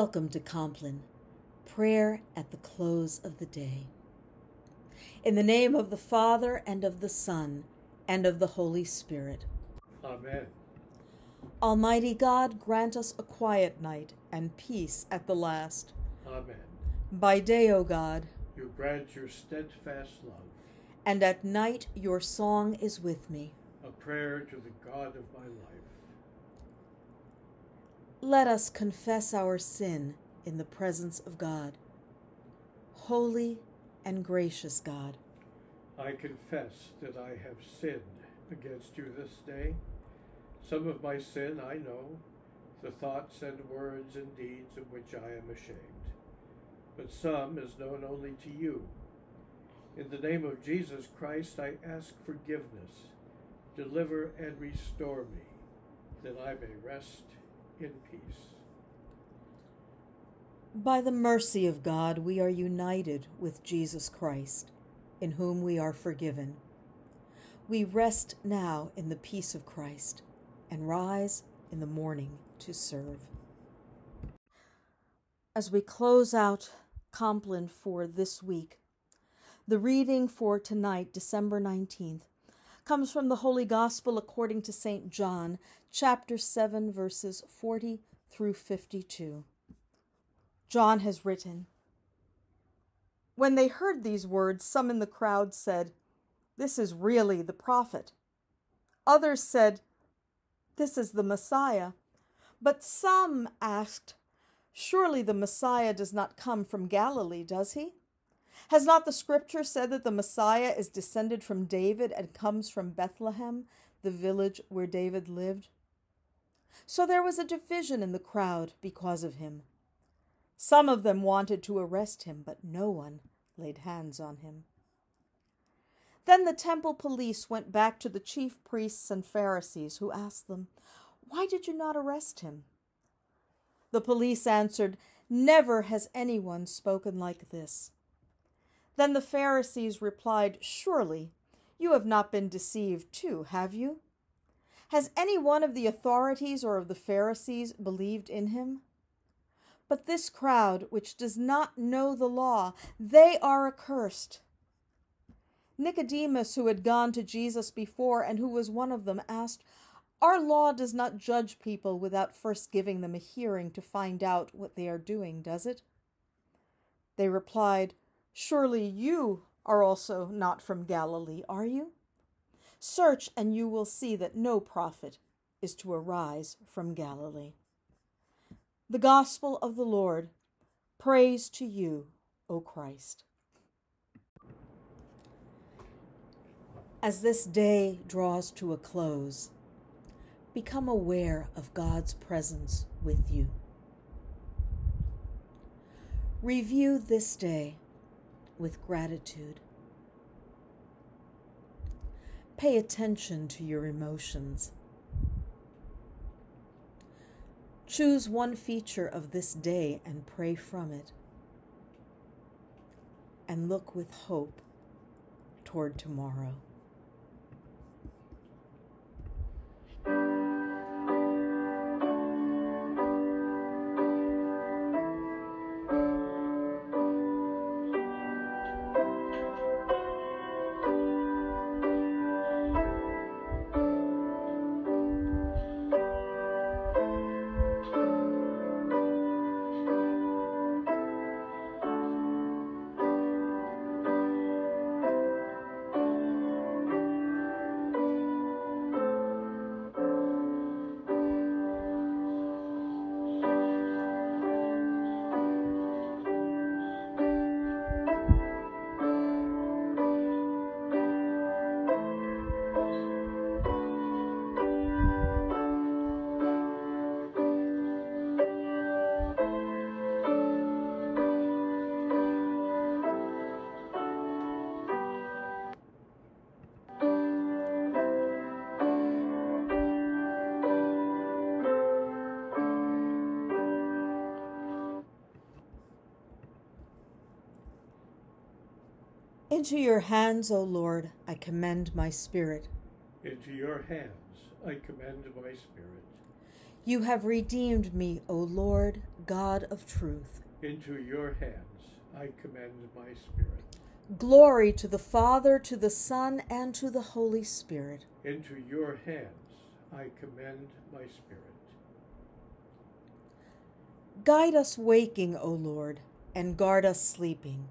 Welcome to Compline, prayer at the close of the day. In the name of the Father, and of the Son, and of the Holy Spirit. Amen. Almighty God, grant us a quiet night and peace at the last. Amen. By day, O God, You grant your steadfast love, and at night your song is with me. a prayer to the God of my life. Let us confess our sin in the presence of God. Holy and gracious God, I confess that I have sinned against you this day. Some of my sin I know, the thoughts and words and deeds of which I am ashamed, but some is known only to you. In the name of Jesus Christ, I ask forgiveness. Deliver and restore me, that I may rest in peace. by the mercy of God, we are united with Jesus Christ, in whom we are forgiven. We rest now in the peace of Christ and rise in the morning to serve. As we close out Compline for this week, the reading for tonight, December 19th, comes from the Holy Gospel according to St. John, chapter 7, verses 40 through 52. John has written When they heard these words, some in the crowd said, This is really the prophet. Others said, This is the Messiah. But some asked, Surely the Messiah does not come from Galilee, does he? Has not the scripture said that the Messiah is descended from David and comes from Bethlehem, the village where David lived? So there was a division in the crowd because of him. Some of them wanted to arrest him, but no one laid hands on him. Then the temple police went back to the chief priests and Pharisees, who asked them, Why did you not arrest him? The police answered, Never has anyone spoken like this. Then the Pharisees replied, Surely you have not been deceived too, have you? Has any one of the authorities or of the Pharisees believed in him? But this crowd, which does not know the law, they are accursed. Nicodemus, who had gone to Jesus before and who was one of them, asked, Our law does not judge people without first giving them a hearing to find out what they are doing, does it? They replied, Surely you are also not from Galilee, are you? Search, and you will see that no prophet is to arise from Galilee. The Gospel of the Lord. Praise to you, O Christ. As this day draws to a close, become aware of God's presence with you. Review this day with gratitude. Pay attention to your emotions. Choose one feature of this day and pray from it. And look with hope toward tomorrow. Into your hands, O Lord, I commend my spirit. Into your hands I commend my spirit. You have redeemed me, O Lord, God of truth. Into your hands I commend my spirit. Glory to the Father, to the Son, and to the Holy Spirit. Into your hands I commend my spirit. Guide us waking, O Lord, and guard us sleeping,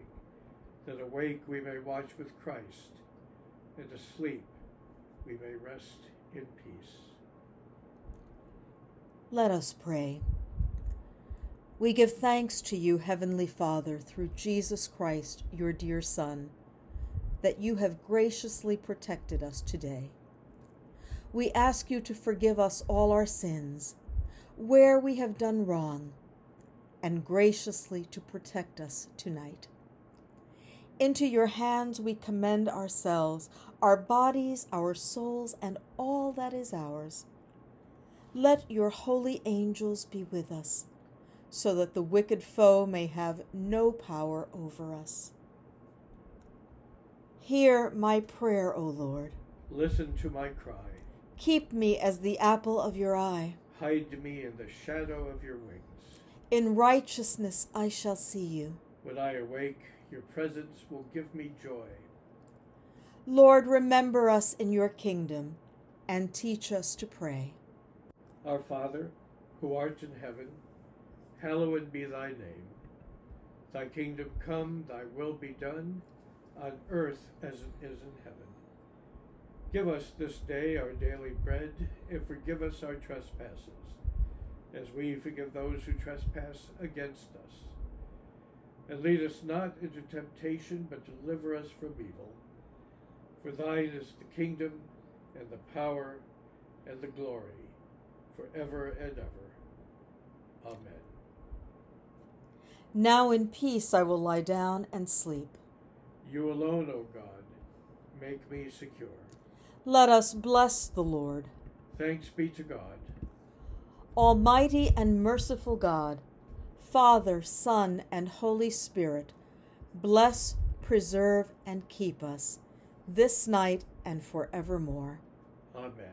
that awake we may watch with Christ, and asleep we may rest in peace. Let us pray. We give thanks to you, Heavenly Father, through Jesus Christ, your dear Son, that you have graciously protected us today. We ask you to forgive us all our sins, where we have done wrong, and graciously to protect us tonight. Into your hands we commend ourselves, our bodies, our souls, and all that is ours. Let your holy angels be with us, so that the wicked foe may have no power over us. Hear my prayer, O Lord. Listen to my cry. Keep me as the apple of your eye. Hide me in the shadow of your wings. In righteousness I shall see you. When I awake, your presence will give me joy. Lord, remember us in your kingdom and teach us to pray. Our Father, who art in heaven, hallowed be thy name. Thy kingdom come, thy will be done, on earth as it is in heaven. Give us this day our daily bread, and forgive us our trespasses, as we forgive those who trespass against us. And lead us not into temptation, but deliver us from evil. For thine is the kingdom, and the power, and the glory, forever and ever. Amen. Now in peace I will lie down and sleep. You alone, O God, make me secure. Let us bless the Lord. Thanks be to God. Almighty and merciful God, Father, Son, and Holy Spirit, bless, preserve, and keep us this night and forevermore. Amen.